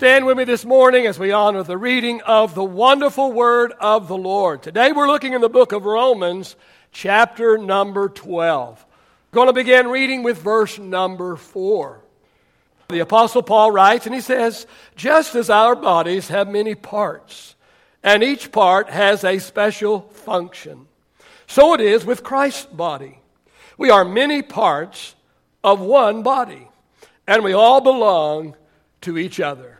Stand with me this morning as we honor the reading of the wonderful word of the Lord. Today we're looking in the book of Romans, chapter number 12. We're going to begin reading with verse number 4. The Apostle Paul writes, and he says, Just as our bodies have many parts, and each part has a special function, so it is with Christ's body. We are many parts of one body, and we all belong to each other.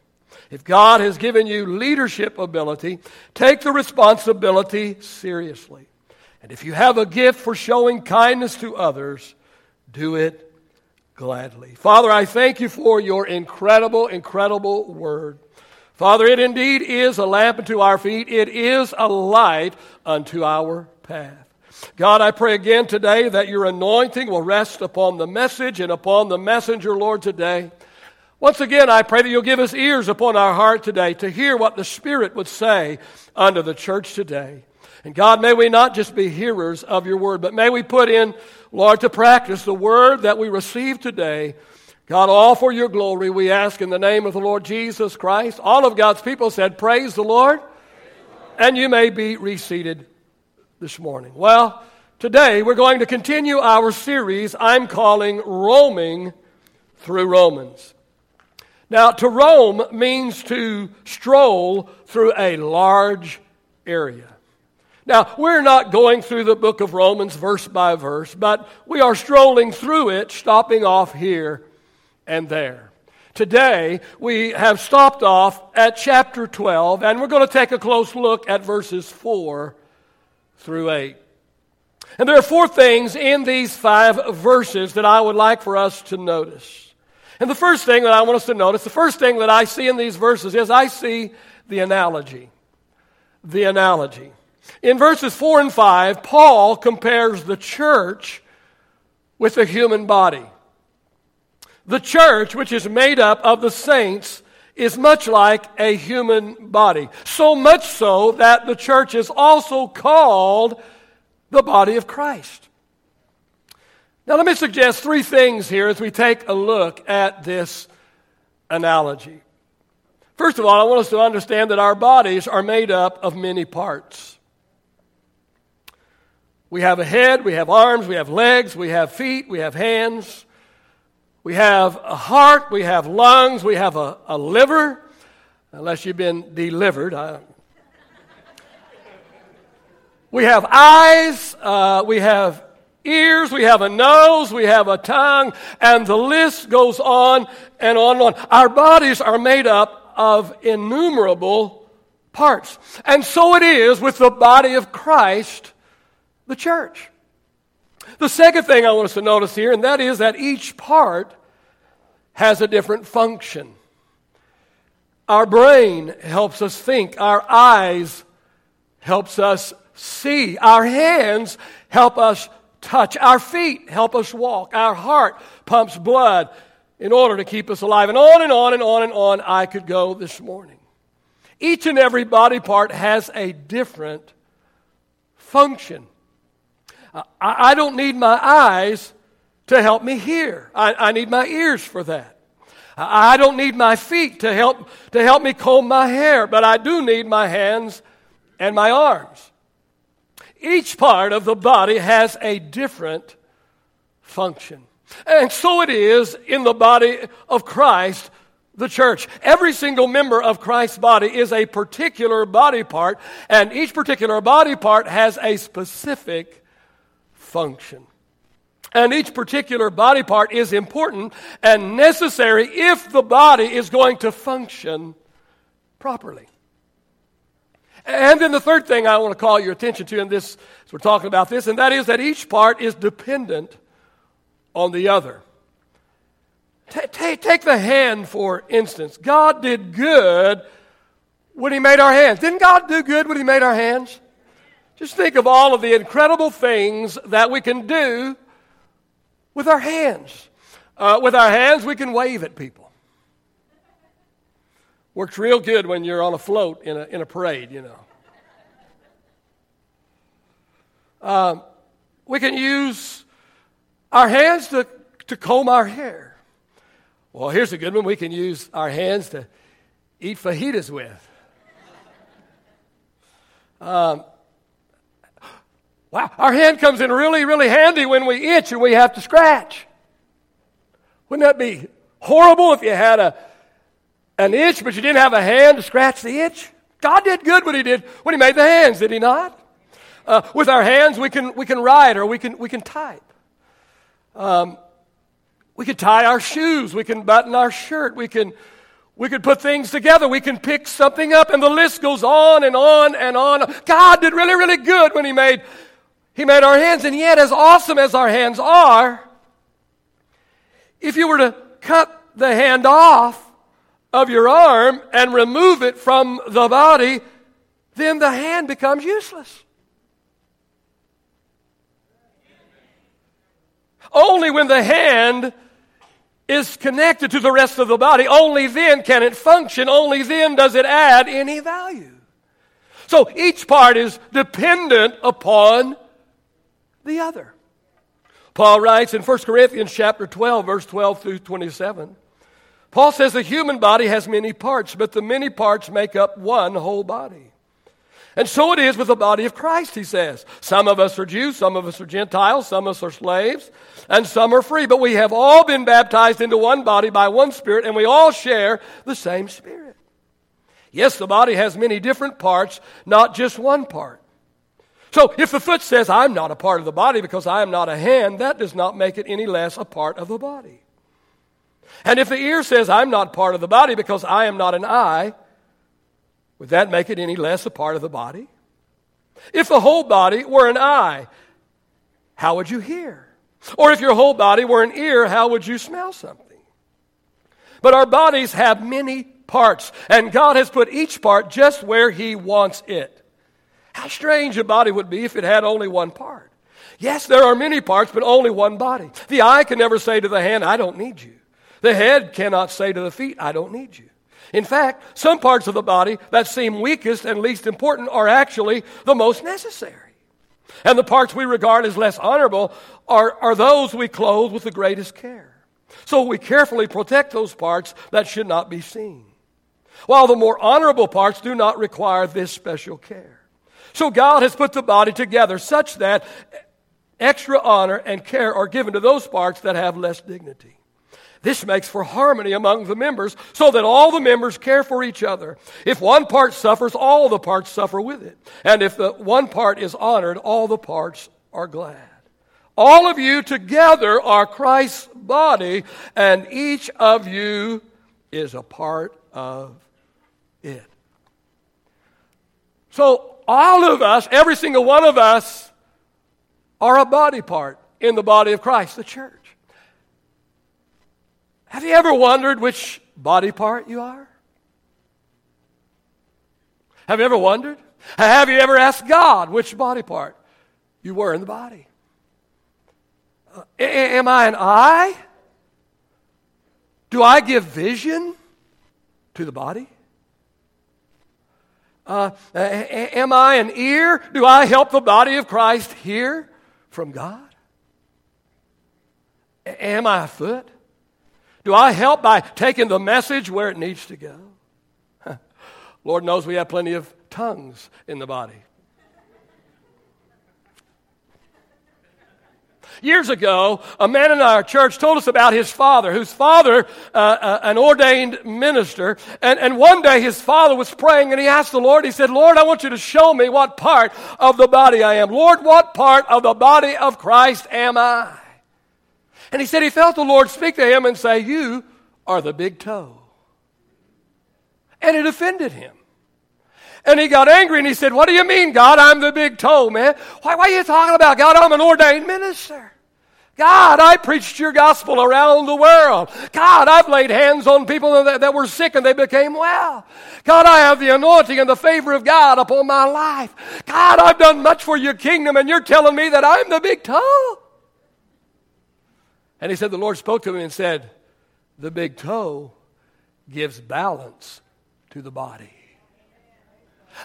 If God has given you leadership ability, take the responsibility seriously. And if you have a gift for showing kindness to others, do it gladly. Father, I thank you for your incredible, incredible word. Father, it indeed is a lamp unto our feet, it is a light unto our path. God, I pray again today that your anointing will rest upon the message and upon the messenger, Lord, today. Once again, I pray that you'll give us ears upon our heart today to hear what the Spirit would say unto the church today. And God, may we not just be hearers of your word, but may we put in, Lord, to practice the word that we receive today. God, all for your glory, we ask in the name of the Lord Jesus Christ. All of God's people said, Praise the Lord. And you may be reseated this morning. Well, today we're going to continue our series I'm calling Roaming through Romans. Now, to roam means to stroll through a large area. Now, we're not going through the book of Romans verse by verse, but we are strolling through it, stopping off here and there. Today, we have stopped off at chapter 12, and we're going to take a close look at verses 4 through 8. And there are four things in these five verses that I would like for us to notice. And the first thing that I want us to notice, the first thing that I see in these verses is I see the analogy. The analogy. In verses 4 and 5, Paul compares the church with the human body. The church, which is made up of the saints, is much like a human body. So much so that the church is also called the body of Christ. Now, let me suggest three things here as we take a look at this analogy. First of all, I want us to understand that our bodies are made up of many parts. We have a head, we have arms, we have legs, we have feet, we have hands, we have a heart, we have lungs, we have a, a liver, unless you've been delivered. I, we have eyes, uh, we have ears, we have a nose, we have a tongue, and the list goes on and on and on. Our bodies are made up of innumerable parts. And so it is with the body of Christ, the church. The second thing I want us to notice here, and that is that each part has a different function. Our brain helps us think, our eyes helps us see, our hands help us touch. Our feet help us walk. Our heart pumps blood in order to keep us alive. And on and on and on and on I could go this morning. Each and every body part has a different function. I, I don't need my eyes to help me hear, I, I need my ears for that. I don't need my feet to help, to help me comb my hair, but I do need my hands and my arms. Each part of the body has a different function. And so it is in the body of Christ, the church. Every single member of Christ's body is a particular body part, and each particular body part has a specific function. And each particular body part is important and necessary if the body is going to function properly. And then the third thing I want to call your attention to in this, as we're talking about this, and that is that each part is dependent on the other. Take, the hand, for instance. God did good when He made our hands. Didn't God do good when He made our hands? Just think of all of the incredible things that we can do with our hands. Uh, with our hands, we can wave at people. Works real good when you're on a float in a, in a parade, you know. Um, we can use our hands to, to comb our hair. Well, here's a good one. We can use our hands to eat fajitas with. Um, wow, our hand comes in really, really handy when we itch and we have to scratch. Wouldn't that be horrible if you had a, an itch but you didn't have a hand to scratch the itch? God did good when He did when He made the hands, did He not? Uh, with our hands, we can, we can write or we can, we can type. Um, we can tie our shoes. We can button our shirt. We can, we can put things together. We can pick something up, and the list goes on and on and on. God did really, really good when He made, he made our hands, and yet, as awesome as our hands are, if you were to cut the hand off of your arm and remove it from the body, then the hand becomes useless. Only when the hand is connected to the rest of the body, only then can it function, only then does it add any value. So each part is dependent upon the other. Paul writes in 1 Corinthians chapter 12 verse 12 through 27. Paul says the human body has many parts, but the many parts make up one whole body. And so it is with the body of Christ, he says. Some of us are Jews, some of us are Gentiles, some of us are slaves, and some are free. But we have all been baptized into one body by one Spirit, and we all share the same Spirit. Yes, the body has many different parts, not just one part. So if the foot says, I'm not a part of the body because I am not a hand, that does not make it any less a part of the body. And if the ear says, I'm not part of the body because I am not an eye, would that make it any less a part of the body? If the whole body were an eye, how would you hear? Or if your whole body were an ear, how would you smell something? But our bodies have many parts, and God has put each part just where He wants it. How strange a body would be if it had only one part. Yes, there are many parts, but only one body. The eye can never say to the hand, I don't need you. The head cannot say to the feet, I don't need you. In fact, some parts of the body that seem weakest and least important are actually the most necessary. And the parts we regard as less honorable are, are those we clothe with the greatest care. So we carefully protect those parts that should not be seen. While the more honorable parts do not require this special care. So God has put the body together such that extra honor and care are given to those parts that have less dignity. This makes for harmony among the members so that all the members care for each other. If one part suffers, all the parts suffer with it. And if the one part is honored, all the parts are glad. All of you together are Christ's body, and each of you is a part of it. So, all of us, every single one of us, are a body part in the body of Christ, the church. Have you ever wondered which body part you are? Have you ever wondered? Have you ever asked God which body part you were in the body? Uh, am I an eye? Do I give vision to the body? Uh, am I an ear? Do I help the body of Christ hear from God? Am I a foot? Do I help by taking the message where it needs to go? Lord knows we have plenty of tongues in the body. Years ago, a man in our church told us about his father, whose father, uh, uh, an ordained minister, and, and one day his father was praying and he asked the Lord, he said, Lord, I want you to show me what part of the body I am. Lord, what part of the body of Christ am I? And he said he felt the Lord speak to him and say, You are the big toe. And it offended him. And he got angry and he said, What do you mean, God? I'm the big toe, man. Why, why are you talking about God? I'm an ordained minister. God, I preached your gospel around the world. God, I've laid hands on people that, that, were sick and they became well. God, I have the anointing and the favor of God upon my life. God, I've done much for your kingdom and you're telling me that I'm the big toe. And he said, the Lord spoke to him and said, the big toe gives balance to the body.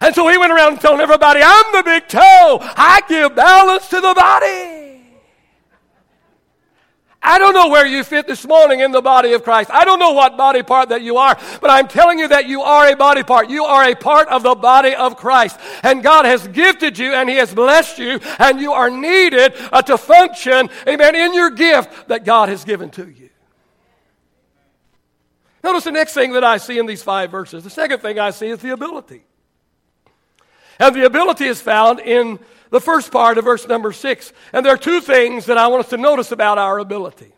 And so he went around telling everybody, I'm the big toe. I give balance to the body. I don't know where you fit this morning in the body of Christ. I don't know what body part that you are, but I'm telling you that you are a body part. You are a part of the body of Christ. And God has gifted you and He has blessed you, and you are needed uh, to function, amen, in your gift that God has given to you. Notice the next thing that I see in these five verses. The second thing I see is the ability. And the ability is found in the first part of verse number six. And there are two things that I want us to notice about our ability.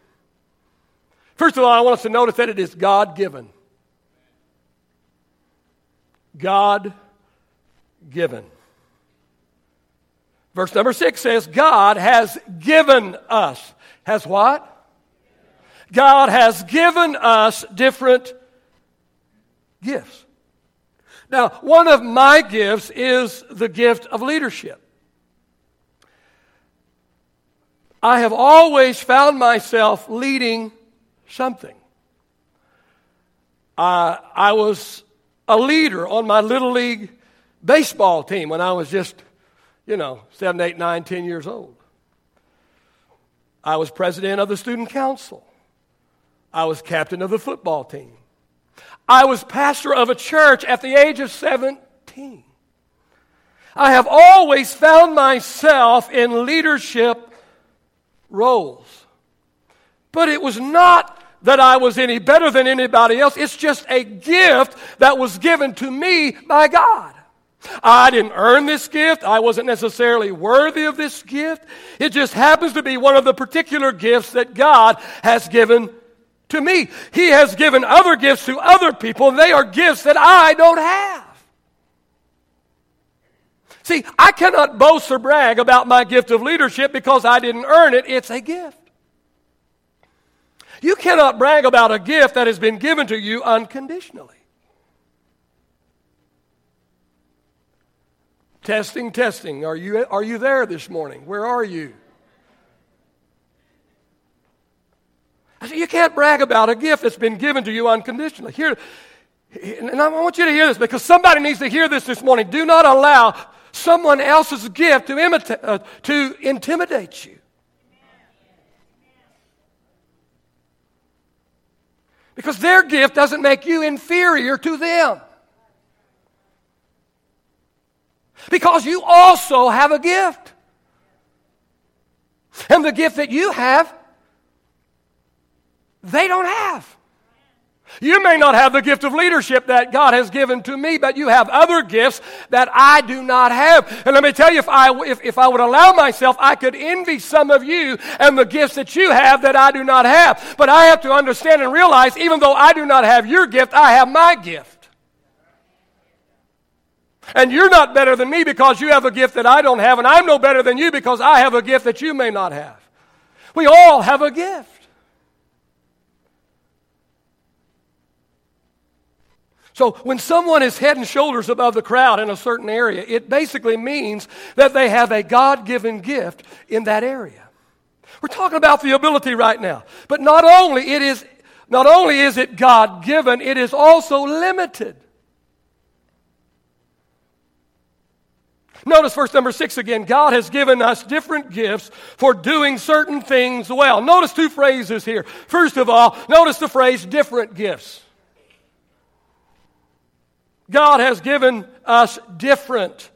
First of all, I want us to notice that it is God given. God given. Verse number six says, God has given us. Has what? God has given us different gifts. Now, one of my gifts is the gift of leadership. I have always found myself leading something. Uh, I was a leader on my little league baseball team when I was just, you know, seven, eight, nine, ten years old. I was president of the student council. I was captain of the football team. I was pastor of a church at the age of 17. I have always found myself in leadership roles. But it was not that I was any better than anybody else. It's just a gift that was given to me by God. I didn't earn this gift. I wasn't necessarily worthy of this gift. It just happens to be one of the particular gifts that God has given to me. He has given other gifts to other people, and they are gifts that I don't have. See, I cannot boast or brag about my gift of leadership because I didn't earn it. It's a gift. You cannot brag about a gift that has been given to you unconditionally. Testing, testing. Are you, are you there this morning? Where are you? I said, you can't brag about a gift that's been given to you unconditionally. Here, and I want you to hear this because somebody needs to hear this this morning. Do not allow someone else's gift to, imita- uh, to intimidate you. Because their gift doesn't make you inferior to them. Because you also have a gift. And the gift that you have, they don't have. You may not have the gift of leadership that God has given to me, but you have other gifts that I do not have. And let me tell you, if I, if, if I would allow myself, I could envy some of you and the gifts that you have that I do not have. But I have to understand and realize, even though I do not have your gift, I have my gift. And you're not better than me because you have a gift that I don't have, and I'm no better than you because I have a gift that you may not have. We all have a gift. So when someone is head and shoulders above the crowd in a certain area, it basically means that they have a God given gift in that area. We're talking about the ability right now. But not only it is not only is it God given, it is also limited. Notice verse number six again. God has given us different gifts for doing certain things well. Notice two phrases here. First of all, notice the phrase different gifts. God has given us different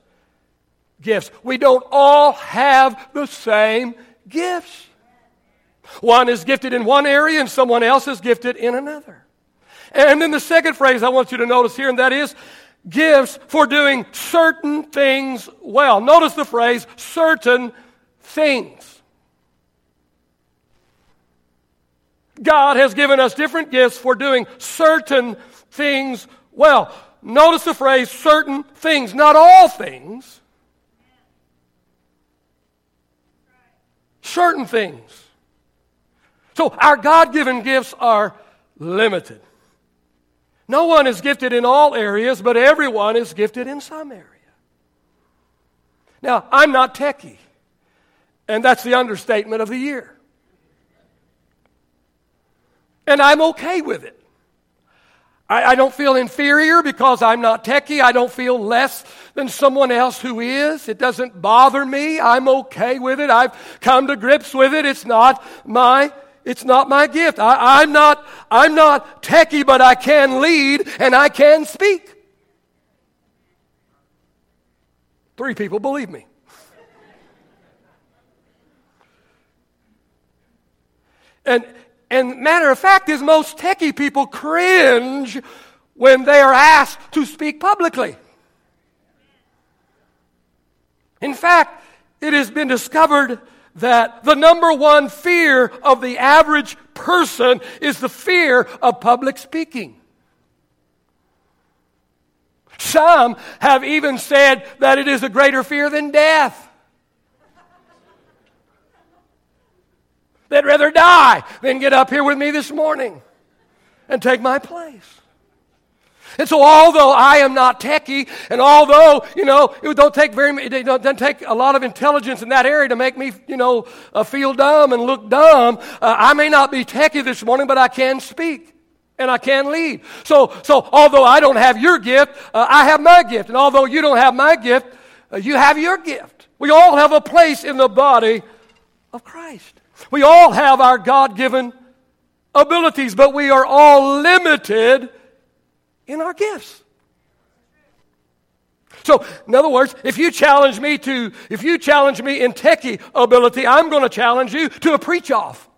gifts. We don't all have the same gifts. One is gifted in one area and someone else is gifted in another. And then the second phrase I want you to notice here, and that is gifts for doing certain things well. Notice the phrase certain things. God has given us different gifts for doing certain things well. Notice the phrase certain things, not all things. Certain things. So our God given gifts are limited. No one is gifted in all areas, but everyone is gifted in some area. Now, I'm not techie, and that's the understatement of the year. And I'm okay with it. I, I, don't feel inferior because I'm not techie. I don't feel less than someone else who is. It doesn't bother me. I'm okay with it. I've come to grips with it. It's not my it's not my gift. I, am not, I'm not techie, but I can lead and I can speak. Three people believe me. And, and matter of fact is most techie people cringe when they are asked to speak publicly. In fact, it has been discovered that the number one fear of the average person is the fear of public speaking. Some have even said that it is a greater fear than death. They'd rather die than get up here with me this morning and take my place. And so, although I am not techie, and although, you know, it don't take very, it doesn't take a lot of intelligence in that area to make me, you know, uh, feel dumb and look dumb, uh, I may not be techie this morning, but I can speak. And I can lead. So, so although I don't have your gift, uh, I have my gift. And although you don't have my gift, uh, you have your gift. We all have a place in the body of Christ. We all have our God given abilities, but we are all limited in our gifts. So, in other words, if you challenge me to, if you challenge me in techie ability, I'm going to challenge you to a preach off.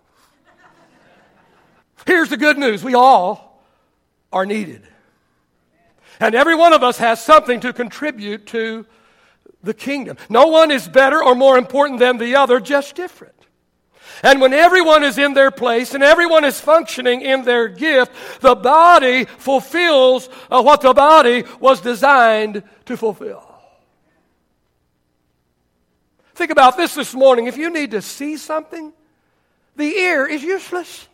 Here's the good news we all are needed. And every one of us has something to contribute to the kingdom. No one is better or more important than the other, just different. And when everyone is in their place and everyone is functioning in their gift, the body fulfills uh, what the body was designed to fulfill. Think about this this morning. If you need to see something, the ear is useless.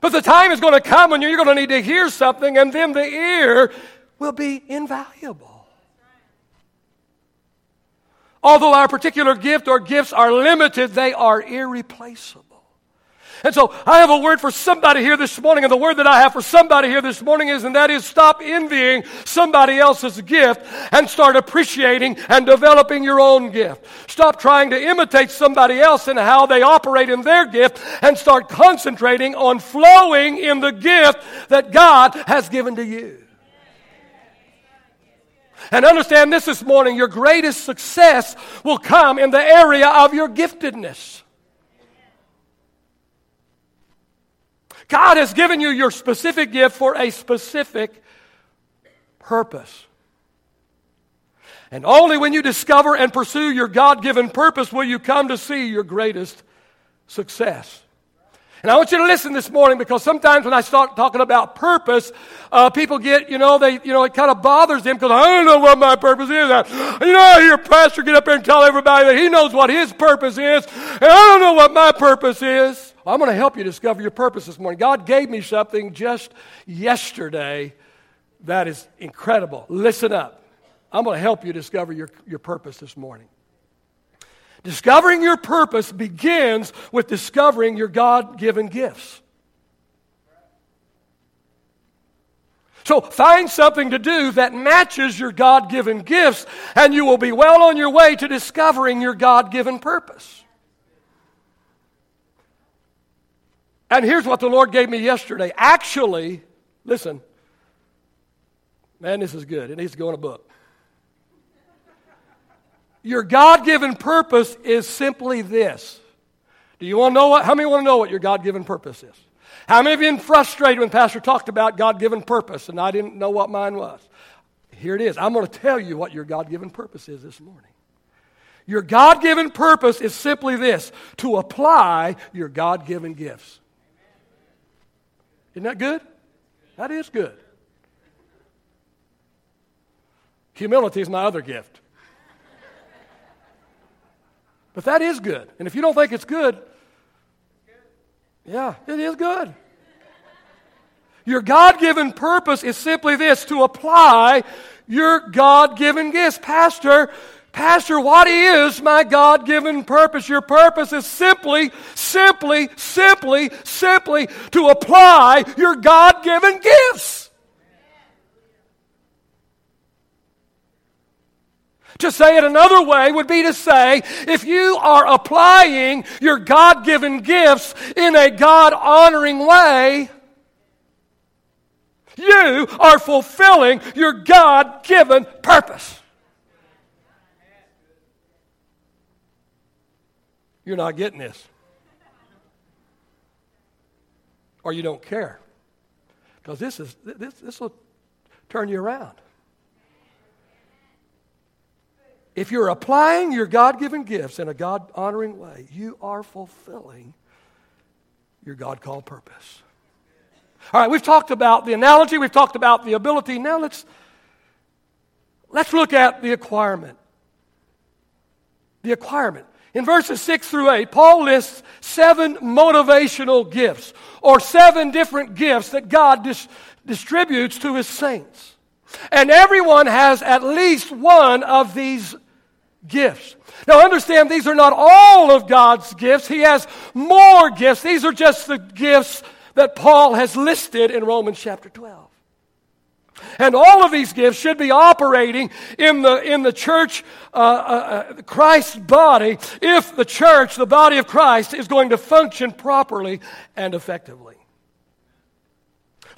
But the time is going to come when you're going to need to hear something, and then the ear will be invaluable. Although our particular gift or gifts are limited, they are irreplaceable. And so I have a word for somebody here this morning, and the word that I have for somebody here this morning is, and that is stop envying somebody else's gift and start appreciating and developing your own gift. Stop trying to imitate somebody else and how they operate in their gift and start concentrating on flowing in the gift that God has given to you. And understand this this morning your greatest success will come in the area of your giftedness. God has given you your specific gift for a specific purpose. And only when you discover and pursue your God given purpose will you come to see your greatest success. And I want you to listen this morning because sometimes when I start talking about purpose, uh, people get, you know, they, you know, it kind of bothers them because I don't know what my purpose is. I, you know, I hear a pastor get up there and tell everybody that he knows what his purpose is, and I don't know what my purpose is. I'm going to help you discover your purpose this morning. God gave me something just yesterday that is incredible. Listen up. I'm going to help you discover your, your purpose this morning. Discovering your purpose begins with discovering your God given gifts. So find something to do that matches your God given gifts, and you will be well on your way to discovering your God given purpose. And here's what the Lord gave me yesterday. Actually, listen, man, this is good. It needs to go in a book. Your God given purpose is simply this. Do you want to know what? How many want to know what your God given purpose is? How many of you been frustrated when Pastor talked about God given purpose and I didn't know what mine was? Here it is. I'm going to tell you what your God given purpose is this morning. Your God given purpose is simply this to apply your God given gifts. Isn't that good? That is good. Humility is my other gift. But that is good. And if you don't think it's good, Yeah, it is good. Your God given purpose is simply this to apply your God given gifts. Pastor, Pastor, what is my God given purpose? Your purpose is simply, simply, simply, simply to apply your God given gifts. To say it another way would be to say if you are applying your God given gifts in a God honoring way, you are fulfilling your God given purpose. You're not getting this. Or you don't care. Because this is this this will turn you around. If you're applying your God given gifts in a God honoring way, you are fulfilling your God called purpose. All right, we've talked about the analogy, we've talked about the ability. Now let's, let's look at the acquirement. The acquirement. In verses 6 through 8, Paul lists seven motivational gifts, or seven different gifts that God dis- distributes to his saints. And everyone has at least one of these gifts. Now understand, these are not all of God's gifts. He has more gifts. These are just the gifts that Paul has listed in Romans chapter 12. And all of these gifts should be operating in the, in the church, uh, uh, uh, Christ's body, if the church, the body of Christ, is going to function properly and effectively.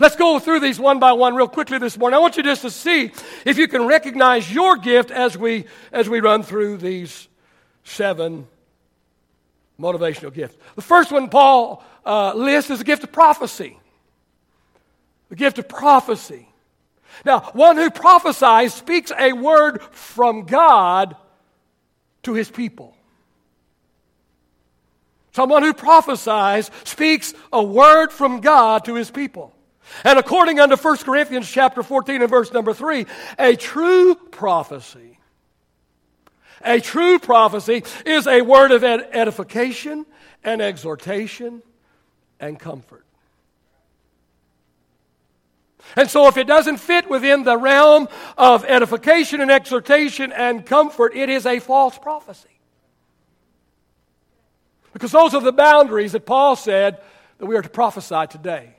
Let's go through these one by one real quickly this morning. I want you just to see if you can recognize your gift as we, as we run through these seven motivational gifts. The first one Paul uh, lists is the gift of prophecy. The gift of prophecy. Now, one who prophesies speaks a word from God to his people. Someone who prophesies speaks a word from God to his people. And according unto 1 Corinthians chapter 14 and verse number 3, a true prophecy, a true prophecy is a word of ed- edification and exhortation and comfort. And so, if it doesn't fit within the realm of edification and exhortation and comfort, it is a false prophecy. Because those are the boundaries that Paul said that we are to prophesy today.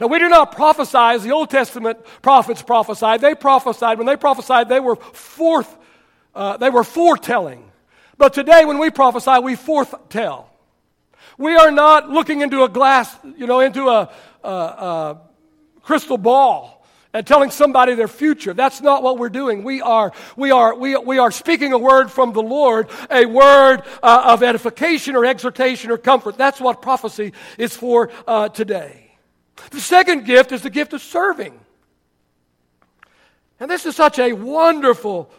Now, we do not prophesy as the Old Testament prophets prophesied. They prophesied, when they prophesied, they were forth, uh, they were foretelling. But today, when we prophesy, we forthtell. We are not looking into a glass, you know, into a, a, a crystal ball and telling somebody their future. That's not what we're doing. We are, we are, we, we are speaking a word from the Lord, a word uh, of edification or exhortation or comfort. That's what prophecy is for uh, today. The second gift is the gift of serving. And this is such a wonderful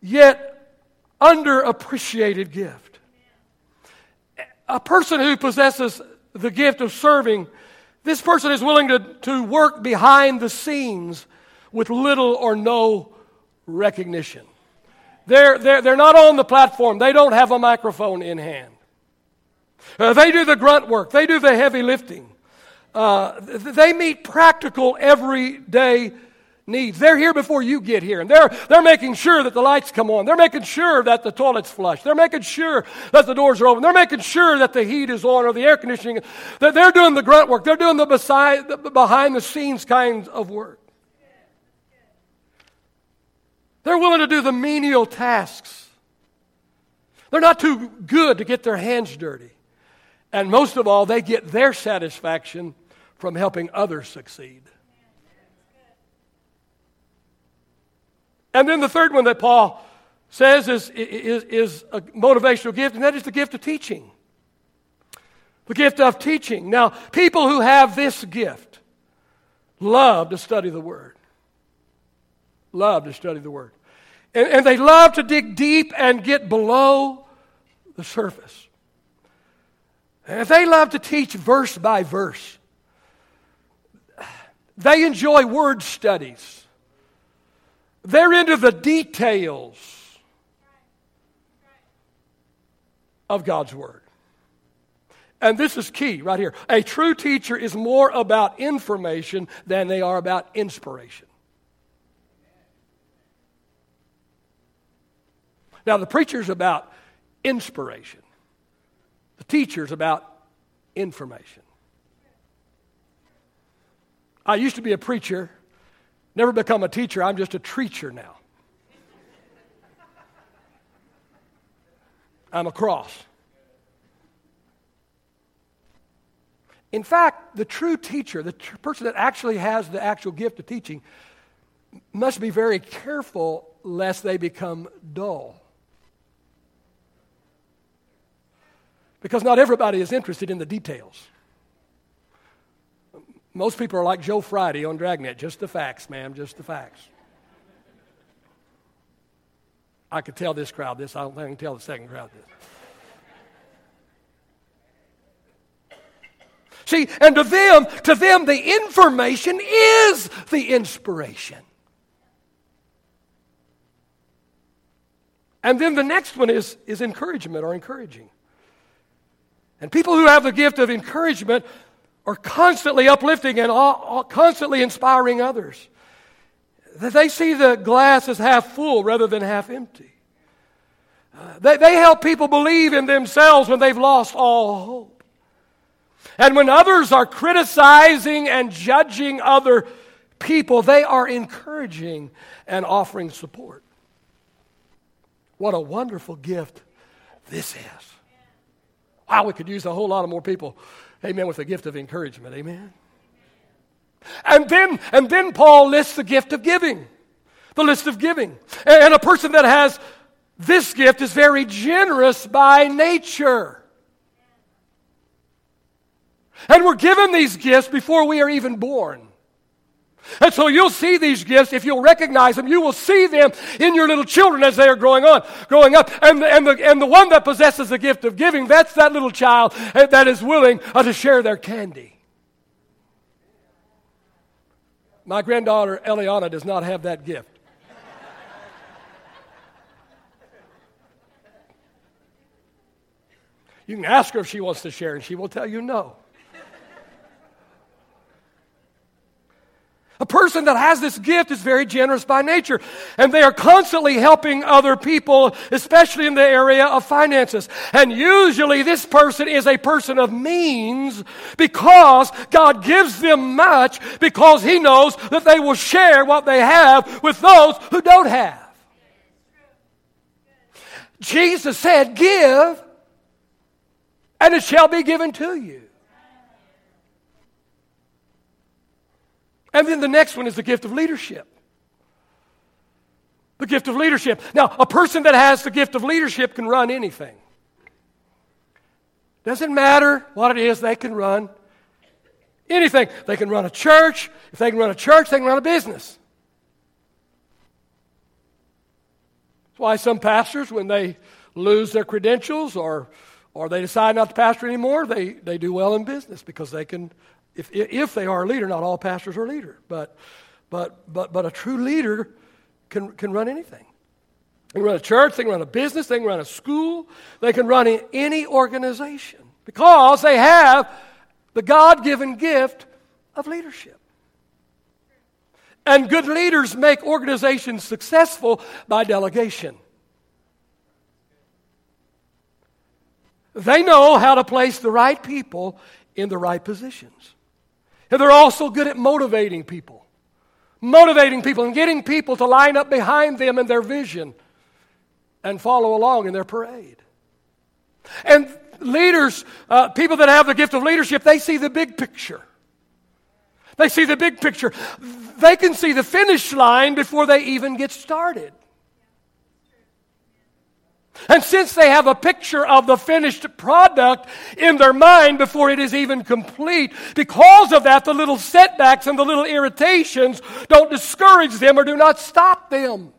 yet underappreciated gift. A person who possesses the gift of serving this person is willing to, to work behind the scenes with little or no recognition. They're, they're, they're not on the platform, they don't have a microphone in hand. Uh, they do the grunt work, they do the heavy lifting. Uh, they meet practical, everyday needs. They're here before you get here, and they're, they're making sure that the lights come on. They're making sure that the toilet's flush. They're making sure that the doors are open. They're making sure that the heat is on or the air conditioning. That they're doing the grunt work. They're doing the, beside, the behind the scenes kinds of work. They're willing to do the menial tasks. They're not too good to get their hands dirty. And most of all, they get their satisfaction from helping others succeed. And then the third one that Paul says is, is, is a motivational gift, and that is the gift of teaching. The gift of teaching. Now, people who have this gift love to study the Word. Love to study the Word. And, and they love to dig deep and get below the surface. And they love to teach verse by verse. They enjoy word studies. They're into the details of God's Word. and this is key right here. A true teacher is more about information than they are about inspiration. Now, the preacher's about inspiration, the teacher's about information. I used to be a preacher, never become a teacher. I'm just a treacher now. I'm a cross. In fact, the true teacher, the tr- person that actually has the actual gift of teaching, must be very careful lest they become dull. Because not everybody is interested in the details. Most people are like Joe Friday on Dragnet, just the facts, ma'am, just the facts. I could tell this crowd this. I don't think I can tell the second crowd this. See, and to them, to them, the information is the inspiration. And then the next one is, is encouragement or encouraging. And people who have the gift of encouragement are constantly uplifting and all, all, constantly inspiring others. That They see the glass as half full rather than half empty. Uh, they, they help people believe in themselves when they've lost all hope. And when others are criticizing and judging other people, they are encouraging and offering support. What a wonderful gift this is. Wow, we could use a whole lot of more people, amen, with the gift of encouragement, amen. And then, and then Paul lists the gift of giving, the list of giving. And a person that has this gift is very generous by nature. And we're given these gifts before we are even born. And so you'll see these gifts, if you'll recognize them, you will see them in your little children as they are growing on, growing up. And, and, the, and the one that possesses the gift of giving, that's that little child that is willing uh, to share their candy. My granddaughter Eliana does not have that gift. You can ask her if she wants to share, and she will tell you no. A person that has this gift is very generous by nature, and they are constantly helping other people, especially in the area of finances. And usually, this person is a person of means because God gives them much because He knows that they will share what they have with those who don't have. Jesus said, Give, and it shall be given to you. And then the next one is the gift of leadership. The gift of leadership. Now, a person that has the gift of leadership can run anything. Doesn't matter what it is, they can run anything. They can run a church. If they can run a church, they can run a business. That's why some pastors, when they lose their credentials or, or they decide not to pastor anymore, they, they do well in business because they can if, if they are a leader, not all pastors are leaders, but, but, but, but a true leader can, can run anything. They can run a church, they can run a business, they can run a school, they can run any organization because they have the God given gift of leadership. And good leaders make organizations successful by delegation. They know how to place the right people in the right positions. They're also good at motivating people. Motivating people and getting people to line up behind them in their vision and follow along in their parade. And leaders, uh, people that have the gift of leadership, they see the big picture. They see the big picture. They can see the finish line before they even get started. And since they have a picture of the finished product in their mind before it is even complete, because of that, the little setbacks and the little irritations don't discourage them or do not stop them.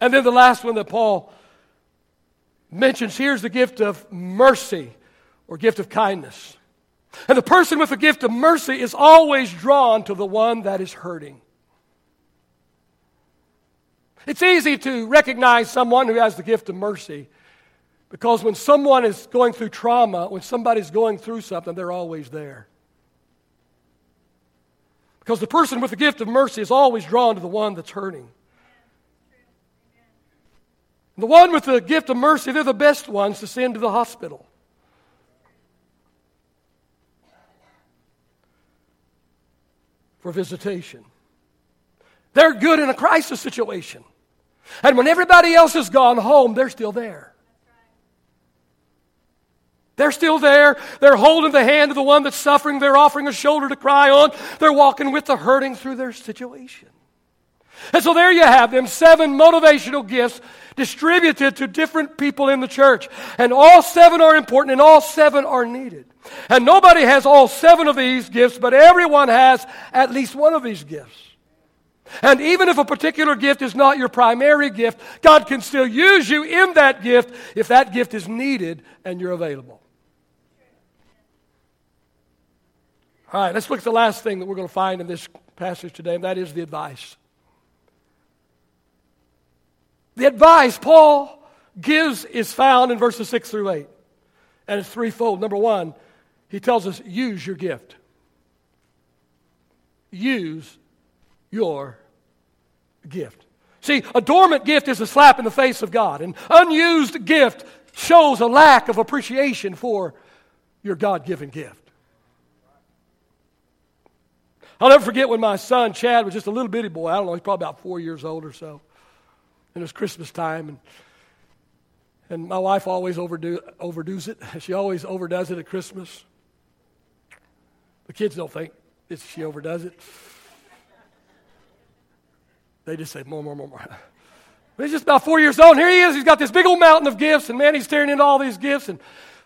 And then the last one that Paul mentions here is the gift of mercy or gift of kindness. And the person with the gift of mercy is always drawn to the one that is hurting. It's easy to recognize someone who has the gift of mercy because when someone is going through trauma, when somebody's going through something, they're always there. Because the person with the gift of mercy is always drawn to the one that's hurting. The one with the gift of mercy, they're the best ones to send to the hospital. For visitation. They're good in a crisis situation. And when everybody else has gone home, they're still there. They're still there. They're holding the hand of the one that's suffering. They're offering a shoulder to cry on. They're walking with the hurting through their situation. And so there you have them seven motivational gifts distributed to different people in the church. And all seven are important and all seven are needed. And nobody has all seven of these gifts, but everyone has at least one of these gifts. And even if a particular gift is not your primary gift, God can still use you in that gift if that gift is needed and you're available. All right, let's look at the last thing that we're going to find in this passage today, and that is the advice. The advice Paul gives is found in verses 6 through 8, and it's threefold. Number one, he tells us use your gift. Use your gift. See, a dormant gift is a slap in the face of God. An unused gift shows a lack of appreciation for your God given gift. I'll never forget when my son Chad was just a little bitty boy. I don't know, he's probably about four years old or so. And it was Christmas time, and and my wife always overdo, overdoes it. She always overdoes it at Christmas. The kids don't think she overdoes it. They just say more, more, more, more. He's just about four years old. And here he is. He's got this big old mountain of gifts, and man, he's staring into all these gifts. And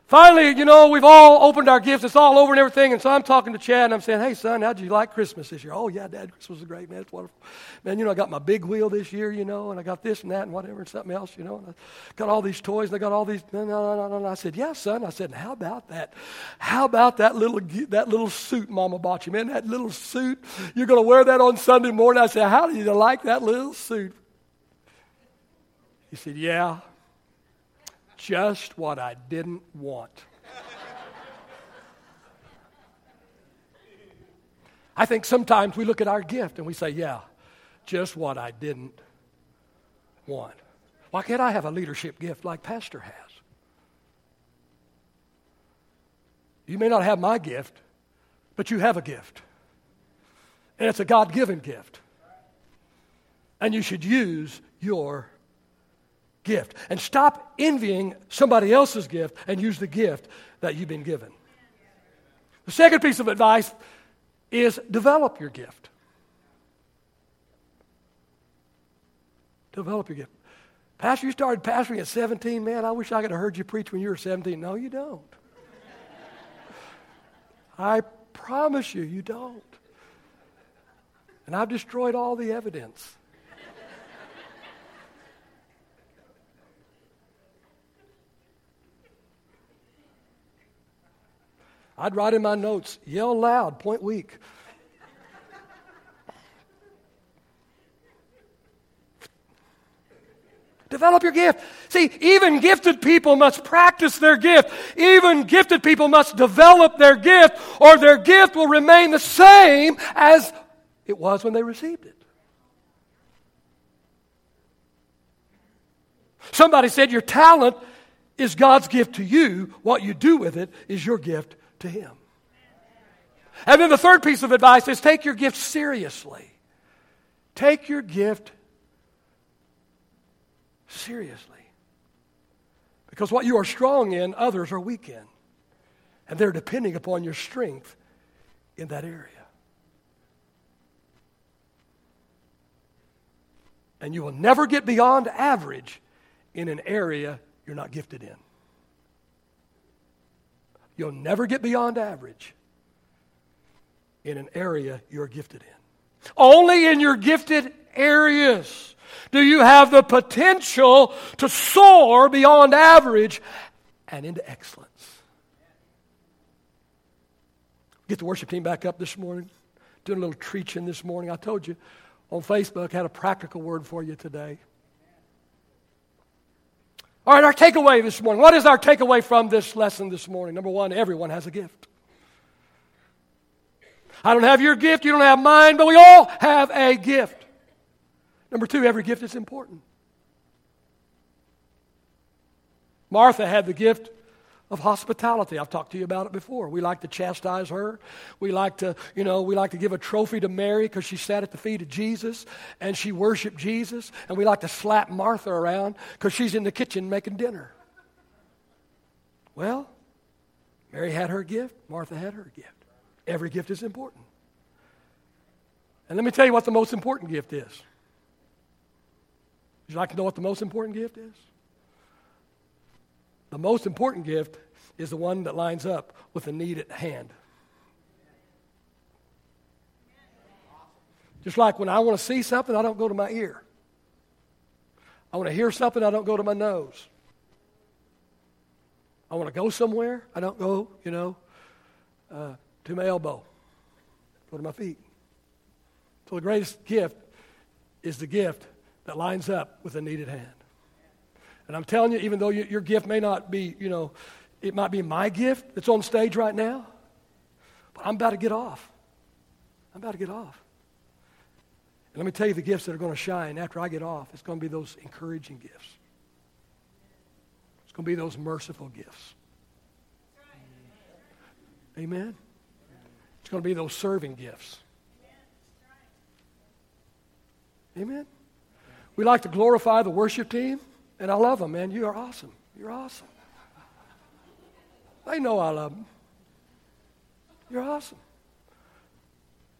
Finally, you know, we've all opened our gifts. It's all over and everything. And so I'm talking to Chad and I'm saying, hey, son, how'd you like Christmas this year? Oh, yeah, Dad, Christmas was great, man. It's wonderful. Man, you know, I got my big wheel this year, you know, and I got this and that and whatever and something else, you know. And I got all these toys and I got all these. No, no, no, no, no. I said, yeah, son. I said, how about that? How about that little, that little suit Mama bought you, man? That little suit. You're going to wear that on Sunday morning. I said, how do you like that little suit? He said, yeah, just what I didn't want. I think sometimes we look at our gift and we say, yeah, just what I didn't want. Why can't I have a leadership gift like Pastor has? You may not have my gift, but you have a gift. And it's a God given gift. And you should use your gift. And stop envying somebody else's gift and use the gift that you've been given. The second piece of advice is develop your gift. Develop your gift. Pastor, you started pastoring at 17. Man, I wish I could have heard you preach when you were 17. No, you don't. I promise you, you don't. And I've destroyed all the evidence. I'd write in my notes, yell loud, point weak. Develop your gift. See, even gifted people must practice their gift. Even gifted people must develop their gift, or their gift will remain the same as it was when they received it. Somebody said your talent is God's gift to you. What you do with it is your gift to Him. And then the third piece of advice is take your gift seriously. Take your gift seriously. Because what you are strong in, others are weak in. And they're depending upon your strength in that area. And you will never get beyond average in an area you're not gifted in. You'll never get beyond average in an area you're gifted in. Only in your gifted areas do you have the potential to soar beyond average and into excellence. Get the worship team back up this morning. Doing a little preaching this morning. I told you, on Facebook had a practical word for you today. All right, our takeaway this morning. What is our takeaway from this lesson this morning? Number one, everyone has a gift. I don't have your gift, you don't have mine, but we all have a gift. Number two, every gift is important. Martha had the gift of hospitality. I've talked to you about it before. We like to chastise her. We like to, you know, we like to give a trophy to Mary because she sat at the feet of Jesus and she worshiped Jesus. And we like to slap Martha around because she's in the kitchen making dinner. Well, Mary had her gift, Martha had her gift. Every gift is important. And let me tell you what the most important gift is. Would you like to know what the most important gift is? The most important gift is the one that lines up with the need at hand. Just like when I want to see something, I don't go to my ear. I want to hear something, I don't go to my nose. I want to go somewhere, I don't go, you know, uh, to my elbow, go to my feet. So the greatest gift is the gift that lines up with the needed hand. And I'm telling you, even though you, your gift may not be, you know, it might be my gift that's on stage right now, but I'm about to get off. I'm about to get off. And let me tell you the gifts that are going to shine after I get off. It's going to be those encouraging gifts. It's going to be those merciful gifts. Amen. It's going to be those serving gifts. Amen. We like to glorify the worship team. And I love them, man. You are awesome. You're awesome. They know I love them. You're awesome.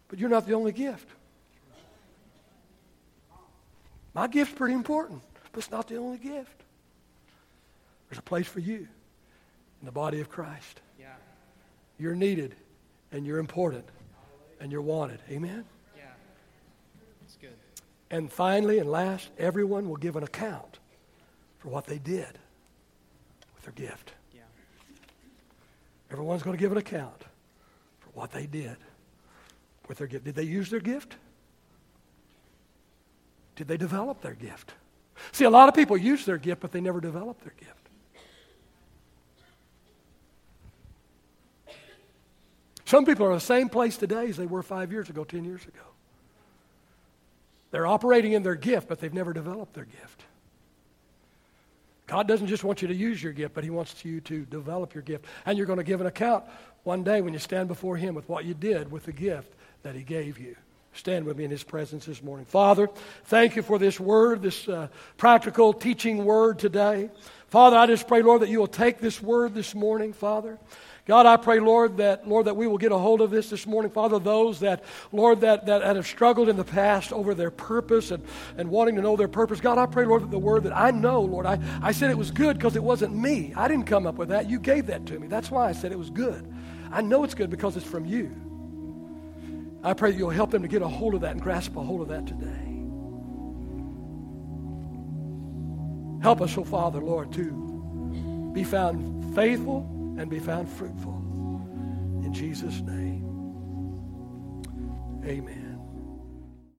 But you're not the only gift. My gift's pretty important, but it's not the only gift. There's a place for you in the body of Christ. Yeah. You're needed, and you're important, and you're wanted. Amen? Yeah. That's good. And finally and last, everyone will give an account for what they did with their gift. Yeah. Everyone's going to give an account for what they did with their gift. Did they use their gift? Did they develop their gift? See, a lot of people use their gift, but they never develop their gift. Some people are in the same place today as they were five years ago, ten years ago. They're operating in their gift, but they've never developed their gift. God doesn't just want you to use your gift, but He wants you to develop your gift. And you're going to give an account one day when you stand before Him with what you did with the gift that He gave you. Stand with me in His presence this morning. Father, thank you for this word, this uh, practical teaching word today. Father, I just pray, Lord, that you will take this word this morning, Father. God, I pray, Lord, that Lord, that we will get a hold of this this morning. Father, those that, Lord, that, that, have struggled in the past over their purpose and, and wanting to know their purpose. God, I pray, Lord, that the word that I know, Lord, I, I said it was good because it wasn't me. I didn't come up with that. You gave that to me. That's why I said it was good. I know it's good because it's from you. I pray that you'll help them to get a hold of that and grasp a hold of that today. Help us, oh Father, Lord, to be found faithful and be found fruitful. In Jesus' name, amen.